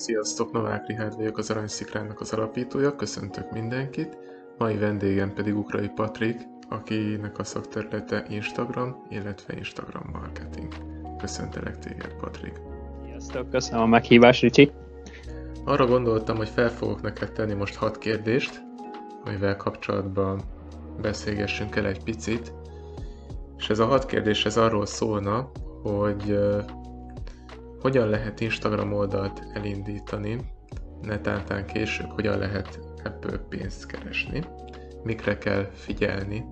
Sziasztok, Novák Rihárd vagyok, az Aranyszikrának az alapítója, köszöntök mindenkit. Mai vendégem pedig Ukrai Patrik, akinek a szakterülete Instagram, illetve Instagram marketing. Köszöntelek téged, Patrik. Sziasztok, köszönöm a meghívást, Ricsi. Arra gondoltam, hogy fel fogok neked tenni most hat kérdést, amivel kapcsolatban beszélgessünk el egy picit. És ez a hat kérdés ez arról szólna, hogy hogyan lehet Instagram oldalt elindítani, netántán később, hogyan lehet ebből pénzt keresni, mikre kell figyelni.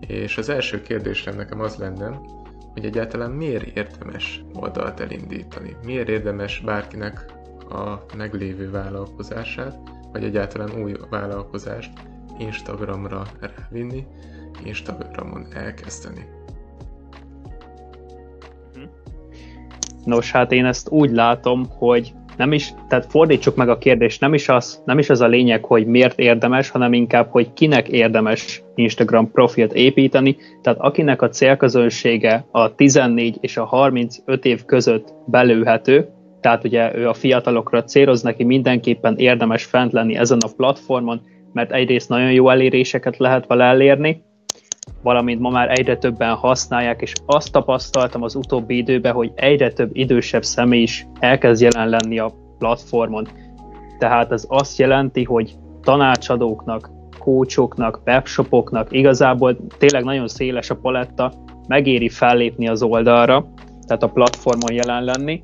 És az első kérdésem nekem az lenne, hogy egyáltalán miért érdemes oldalt elindítani? Miért érdemes bárkinek a meglévő vállalkozását, vagy egyáltalán új vállalkozást Instagramra rávinni, Instagramon elkezdeni? Nos, hát én ezt úgy látom, hogy nem is, tehát fordítsuk meg a kérdést, nem is, az, nem is az a lényeg, hogy miért érdemes, hanem inkább, hogy kinek érdemes Instagram profilt építeni, tehát akinek a célközönsége a 14 és a 35 év között belőhető, tehát ugye ő a fiatalokra céloz, neki mindenképpen érdemes fent lenni ezen a platformon, mert egyrészt nagyon jó eléréseket lehet vele elérni, valamint ma már egyre többen használják, és azt tapasztaltam az utóbbi időben, hogy egyre több idősebb személy is elkezd jelen lenni a platformon. Tehát ez azt jelenti, hogy tanácsadóknak, kócsoknak, webshopoknak igazából tényleg nagyon széles a paletta, megéri fellépni az oldalra, tehát a platformon jelen lenni,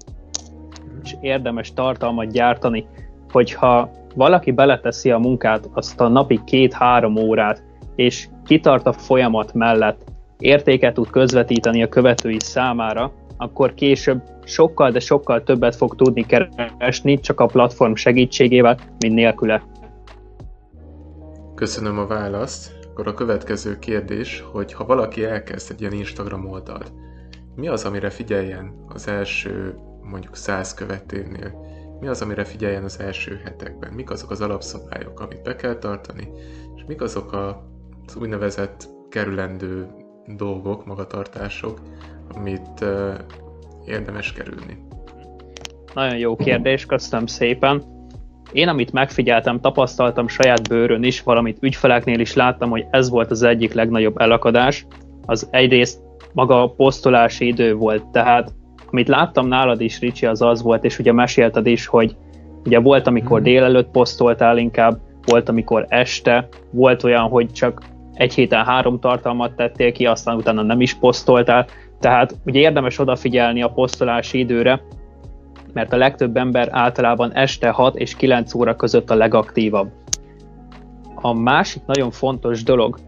és érdemes tartalmat gyártani, hogyha valaki beleteszi a munkát, azt a napi két-három órát, és kitart a folyamat mellett, értéket tud közvetíteni a követői számára, akkor később sokkal, de sokkal többet fog tudni keresni csak a platform segítségével, mint nélküle. Köszönöm a választ. Akkor a következő kérdés, hogy ha valaki elkezd egy ilyen Instagram oldalt, mi az, amire figyeljen az első mondjuk száz követőnél? Mi az, amire figyeljen az első hetekben? Mik azok az alapszabályok, amit be kell tartani, és mik azok a az úgynevezett kerülendő dolgok, magatartások, amit uh, érdemes kerülni? Nagyon jó kérdés, köszönöm szépen. Én, amit megfigyeltem, tapasztaltam saját bőrön is, valamit ügyfeleknél is láttam, hogy ez volt az egyik legnagyobb elakadás. Az egyrészt maga a posztolási idő volt, tehát amit láttam nálad is, Ricsi, az az volt, és ugye mesélted is, hogy ugye volt, amikor hmm. délelőtt posztoltál inkább, volt, amikor este, volt olyan, hogy csak egy héten három tartalmat tettél ki, aztán utána nem is posztoltál, tehát ugye érdemes odafigyelni a posztolási időre, mert a legtöbb ember általában este 6 és 9 óra között a legaktívabb. A másik nagyon fontos dolog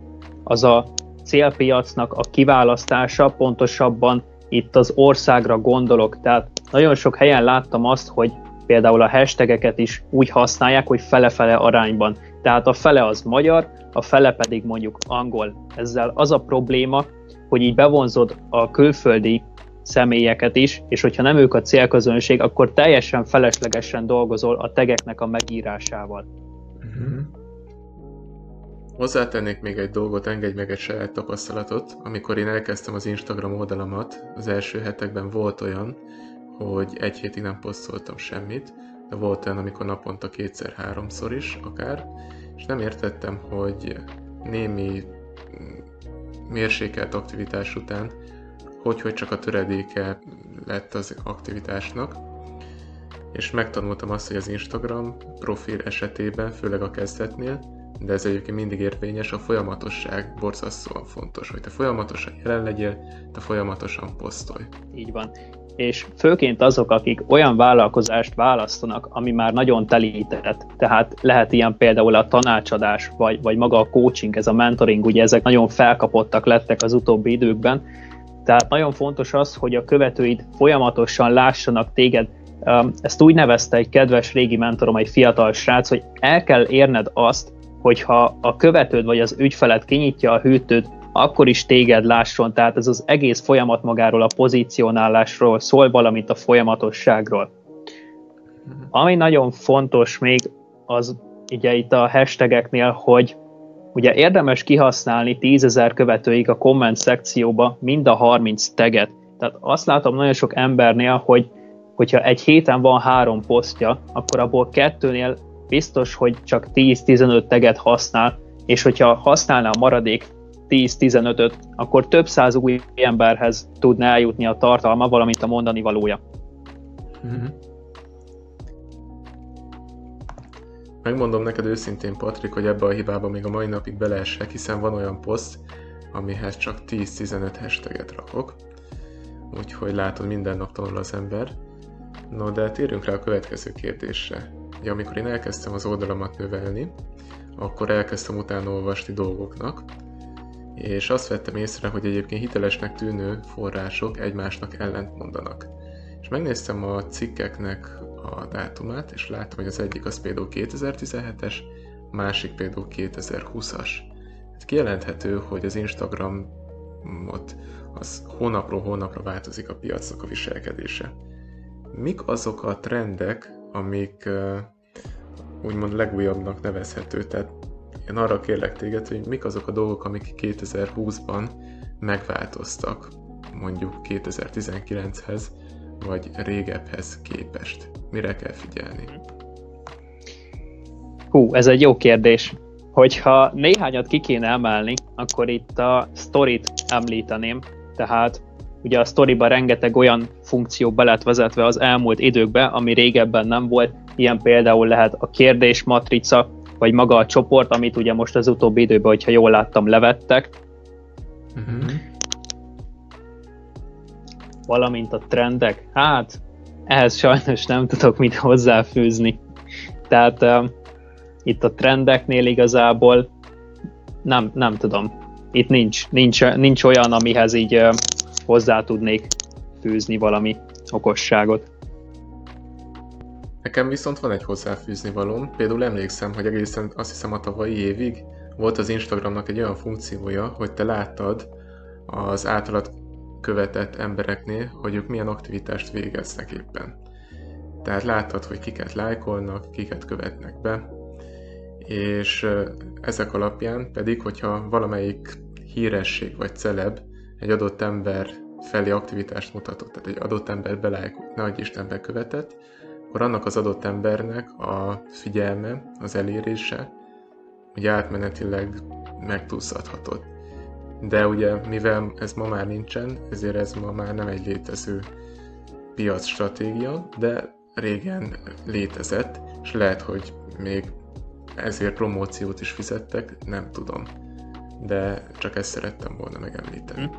az a célpiacnak a kiválasztása, pontosabban itt az országra gondolok. Tehát nagyon sok helyen láttam azt, hogy például a hashtageket is úgy használják, hogy fele-fele arányban. Tehát a fele az magyar, a fele pedig mondjuk angol. Ezzel az a probléma, hogy így bevonzod a külföldi személyeket is, és hogyha nem ők a célközönség, akkor teljesen feleslegesen dolgozol a tegeknek a megírásával. Uh-huh. Hozzátennék még egy dolgot, engedj meg egy saját tapasztalatot. Amikor én elkezdtem az Instagram oldalamat, az első hetekben volt olyan, hogy egy hétig nem posztoltam semmit, de volt olyan, amikor naponta kétszer-háromszor is akár, és nem értettem, hogy némi mérsékelt aktivitás után, hogy, hogy csak a töredéke lett az aktivitásnak, és megtanultam azt, hogy az Instagram profil esetében, főleg a kezdetnél, de ez egyébként mindig érvényes, a folyamatosság borzasztóan fontos, hogy te folyamatosan jelen legyél, te folyamatosan posztolj. Így van és főként azok, akik olyan vállalkozást választanak, ami már nagyon telített, tehát lehet ilyen például a tanácsadás, vagy, vagy maga a coaching, ez a mentoring, ugye ezek nagyon felkapottak lettek az utóbbi időkben, tehát nagyon fontos az, hogy a követőid folyamatosan lássanak téged, ezt úgy nevezte egy kedves régi mentorom, egy fiatal srác, hogy el kell érned azt, hogyha a követőd vagy az ügyfeled kinyitja a hűtőt, akkor is téged lásson, tehát ez az egész folyamat magáról, a pozícionálásról szól, valamint a folyamatosságról. Ami nagyon fontos még, az ugye itt a hashtageknél, hogy ugye érdemes kihasználni 10.000 követőig a komment szekcióba mind a 30 teget. Tehát azt látom nagyon sok embernél, hogy hogyha egy héten van három posztja, akkor abból kettőnél biztos, hogy csak 10-15 teget használ, és hogyha használná a maradék 10-15-öt, akkor több száz új emberhez tudna eljutni a tartalma, valamint a mondani valója. Mm-hmm. Megmondom neked őszintén, Patrik, hogy ebbe a hibába még a mai napig beleesek, hiszen van olyan poszt, amihez csak 10-15 hashtaget rakok. Úgyhogy látod, minden nap tanul az ember. No, de térjünk rá a következő kérdésre. Ugye, amikor én elkezdtem az oldalamat növelni, akkor elkezdtem utána olvasni dolgoknak, és azt vettem észre, hogy egyébként hitelesnek tűnő források egymásnak ellent mondanak. És megnéztem a cikkeknek a dátumát, és láttam, hogy az egyik az például 2017-es, másik például 2020-as. Hát kijelenthető, hogy az Instagramot az hónapról hónapra változik a piacnak a viselkedése. Mik azok a trendek, amik úgymond legújabbnak nevezhető, tehát én arra kérlek téged, hogy mik azok a dolgok, amik 2020-ban megváltoztak, mondjuk 2019-hez, vagy régebbhez képest. Mire kell figyelni? Hú, ez egy jó kérdés. Hogyha néhányat ki kéne emelni, akkor itt a storyt említeném. Tehát ugye a storyban rengeteg olyan funkció be lett vezetve az elmúlt időkben, ami régebben nem volt. Ilyen például lehet a kérdésmatrica, vagy maga a csoport, amit ugye most az utóbbi időben, hogyha jól láttam, levettek. Uh-huh. Valamint a trendek. Hát, ehhez sajnos nem tudok mit hozzáfűzni. Tehát uh, itt a trendeknél igazából nem, nem tudom. Itt nincs, nincs, nincs olyan, amihez így uh, hozzá tudnék fűzni valami okosságot. Nekem viszont van egy hozzáfűzni valóm. Például emlékszem, hogy egészen azt hiszem a tavalyi évig volt az Instagramnak egy olyan funkciója, hogy te láttad az általad követett embereknél, hogy ők milyen aktivitást végeznek éppen. Tehát láttad, hogy kiket lájkolnak, kiket követnek be, és ezek alapján pedig, hogyha valamelyik híresség vagy celeb egy adott ember felé aktivitást mutatott, tehát egy adott ember belájkolt, ne Isten bekövetett, akkor annak az adott embernek a figyelme, az elérése ugye átmenetileg megtúszadhatott. De ugye, mivel ez ma már nincsen, ezért ez ma már nem egy létező piac stratégia, de régen létezett, és lehet, hogy még ezért promóciót is fizettek, nem tudom. De csak ezt szerettem volna megemlíteni.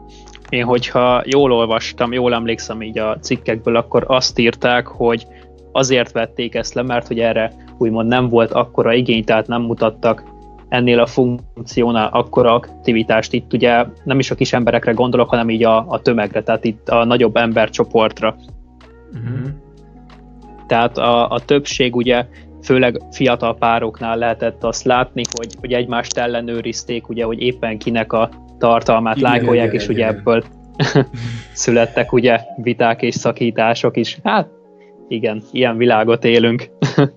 Én, hogyha jól olvastam, jól emlékszem így a cikkekből, akkor azt írták, hogy azért vették ezt le, mert hogy erre úgymond nem volt akkora igény, tehát nem mutattak ennél a funkciónál akkora aktivitást. Itt ugye nem is a kis emberekre gondolok, hanem így a, a tömegre, tehát itt a nagyobb embercsoportra. Uh-huh. Tehát a, a többség ugye főleg fiatal pároknál lehetett azt látni, hogy, hogy egymást ellenőrizték, ugye, hogy éppen kinek a tartalmát igen, lájkolják, igen, és igen. ugye ebből születtek ugye viták és szakítások is. Hát igen, ilyen világot élünk.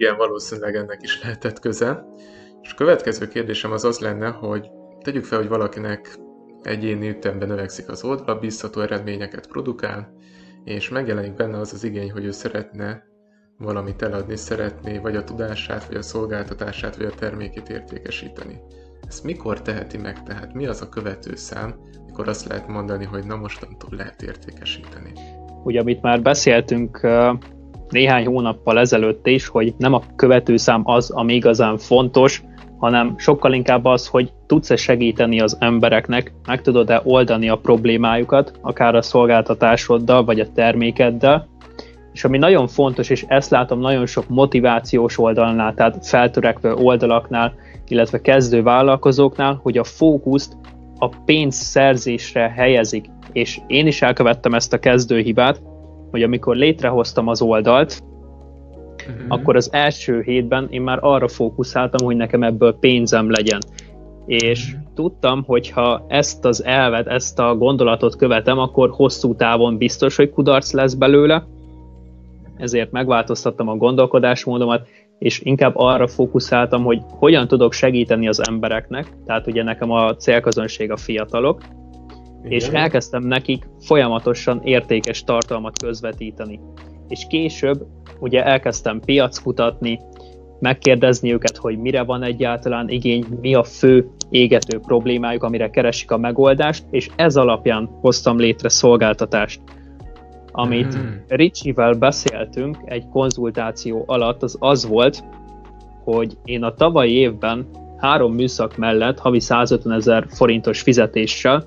igen, valószínűleg ennek is lehetett köze. És a következő kérdésem az az lenne, hogy tegyük fel, hogy valakinek egyéni ütemben növekszik az oldala, biztató eredményeket produkál, és megjelenik benne az az igény, hogy ő szeretne valamit eladni, szeretné vagy a tudását, vagy a szolgáltatását, vagy a termékét értékesíteni. Ezt mikor teheti meg? Tehát mi az a követő szám, mikor azt lehet mondani, hogy na mostantól lehet értékesíteni? Ugye amit már beszéltünk néhány hónappal ezelőtt is, hogy nem a követőszám az, ami igazán fontos, hanem sokkal inkább az, hogy tudsz-e segíteni az embereknek, meg tudod-e oldani a problémájukat, akár a szolgáltatásoddal, vagy a termékeddel, és ami nagyon fontos, és ezt látom nagyon sok motivációs oldalnál, tehát feltörekvő oldalaknál, illetve kezdő vállalkozóknál, hogy a fókuszt a pénzszerzésre helyezik, és én is elkövettem ezt a kezdőhibát, hogy amikor létrehoztam az oldalt, uh-huh. akkor az első hétben én már arra fókuszáltam, hogy nekem ebből pénzem legyen. És uh-huh. tudtam, hogy ha ezt az elvet, ezt a gondolatot követem, akkor hosszú távon biztos, hogy kudarc lesz belőle, ezért megváltoztattam a gondolkodásmódomat, és inkább arra fókuszáltam, hogy hogyan tudok segíteni az embereknek, tehát ugye nekem a célközönség a fiatalok, Igen. És elkezdtem nekik folyamatosan értékes tartalmat közvetíteni. És később ugye elkezdtem piackutatni, megkérdezni őket, hogy mire van egyáltalán igény, mi a fő égető problémájuk, amire keresik a megoldást, és ez alapján hoztam létre szolgáltatást. Amit mm. Ricsivel beszéltünk egy konzultáció alatt, az az volt, hogy én a tavalyi évben három műszak mellett havi 150 ezer forintos fizetéssel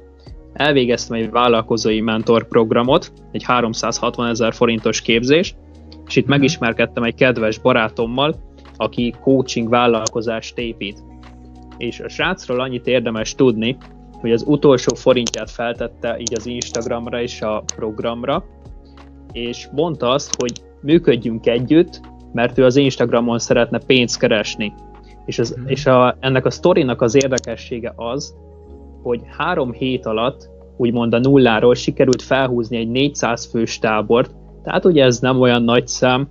elvégeztem egy vállalkozói mentor programot, egy 360 ezer forintos képzés, és itt mhm. megismerkedtem egy kedves barátommal, aki coaching vállalkozást épít. És a srácról annyit érdemes tudni, hogy az utolsó forintját feltette így az Instagramra és a programra, és mondta azt, hogy működjünk együtt, mert ő az Instagramon szeretne pénzt keresni. És, az, mm. és a, ennek a sztorinak az érdekessége az, hogy három hét alatt, úgymond a nulláról sikerült felhúzni egy 400 fős tábort, tehát ugye ez nem olyan nagy szám,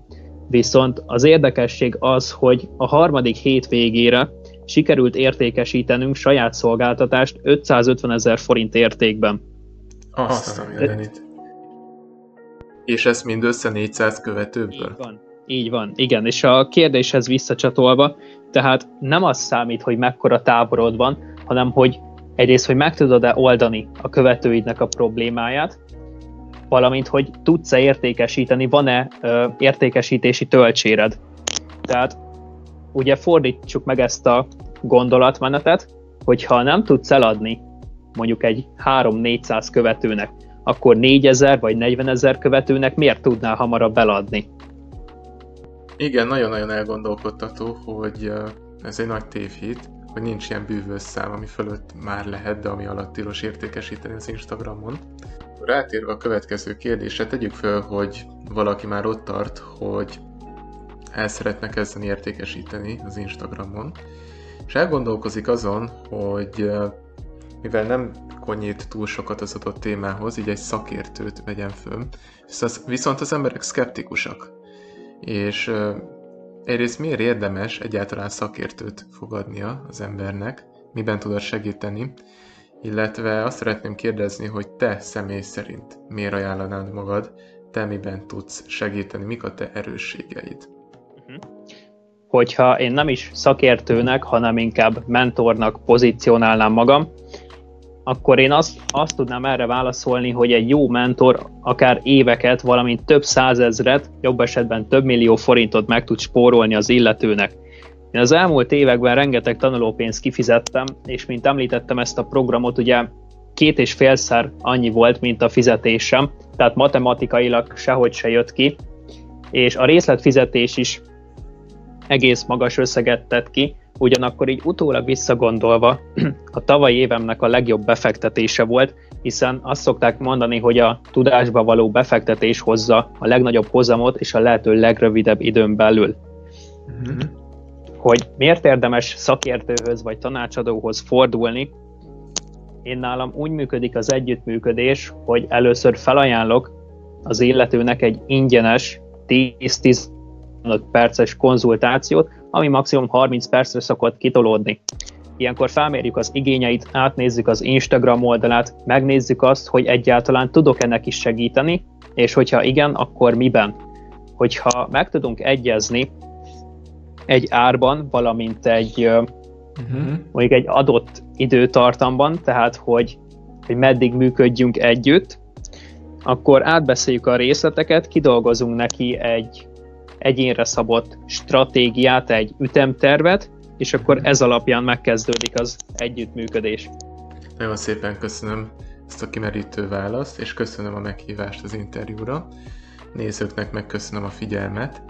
viszont az érdekesség az, hogy a harmadik hét végére sikerült értékesítenünk saját szolgáltatást 550 ezer forint értékben. Azt a mindenit. És ez mindössze 400 követőből? Így van. Így van, igen, és a kérdéshez visszacsatolva, tehát nem az számít, hogy mekkora táborod van, hanem hogy egyrészt, hogy meg tudod-e oldani a követőidnek a problémáját, valamint, hogy tudsz-e értékesíteni, van-e ö, értékesítési töltséred. Tehát ugye fordítsuk meg ezt a gondolatmenetet, hogyha nem tudsz eladni mondjuk egy 3-400 követőnek, akkor 4000 vagy 40 ezer követőnek miért tudnál hamarabb eladni? Igen, nagyon-nagyon elgondolkodtató, hogy ez egy nagy tévhit, hogy nincs ilyen bűvös szám, ami fölött már lehet, de ami alatt tilos értékesíteni az Instagramon. Rátérve a következő kérdésre, tegyük föl, hogy valaki már ott tart, hogy el szeretne kezdeni értékesíteni az Instagramon, és elgondolkozik azon, hogy mivel nem konyít túl sokat az adott témához, így egy szakértőt vegyen föl, viszont az emberek szkeptikusak. És egyrészt miért érdemes egyáltalán szakértőt fogadnia az embernek, miben tudod segíteni, illetve azt szeretném kérdezni, hogy te személy szerint miért ajánlanád magad, te miben tudsz segíteni, mik a te erősségeid. Mhm. Hogyha én nem is szakértőnek, hanem inkább mentornak pozícionálnám magam, akkor én azt, azt tudnám erre válaszolni, hogy egy jó mentor akár éveket, valamint több százezret, jobb esetben több millió forintot meg tud spórolni az illetőnek. Én az elmúlt években rengeteg tanulópénzt kifizettem, és mint említettem ezt a programot, ugye két és félszer annyi volt, mint a fizetésem, tehát matematikailag sehogy se jött ki, és a részletfizetés is egész magas összeget tett ki, ugyanakkor így utólag visszagondolva a tavalyi évemnek a legjobb befektetése volt, hiszen azt szokták mondani, hogy a tudásba való befektetés hozza a legnagyobb hozamot és a lehető legrövidebb időn belül. Mm-hmm. Hogy miért érdemes szakértőhöz vagy tanácsadóhoz fordulni, én nálam úgy működik az együttműködés, hogy először felajánlok az illetőnek egy ingyenes 10-15 perces konzultációt, ami maximum 30 percre szokott kitolódni. Ilyenkor felmérjük az igényeit, átnézzük az Instagram oldalát, megnézzük azt, hogy egyáltalán tudok-e neki segíteni, és hogyha igen, akkor miben. Hogyha meg tudunk egyezni egy árban, valamint egy uh-huh. mondjuk egy adott időtartamban, tehát hogy, hogy meddig működjünk együtt, akkor átbeszéljük a részleteket, kidolgozunk neki egy egyénre szabott stratégiát, egy ütemtervet, és akkor ez alapján megkezdődik az együttműködés. Nagyon szépen köszönöm ezt a kimerítő választ, és köszönöm a meghívást az interjúra. Nézőknek megköszönöm a figyelmet,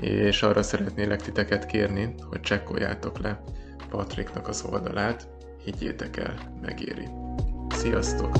és arra szeretnélek titeket kérni, hogy csekkoljátok le Patriknak az oldalát, higgyétek el, megéri. Sziasztok!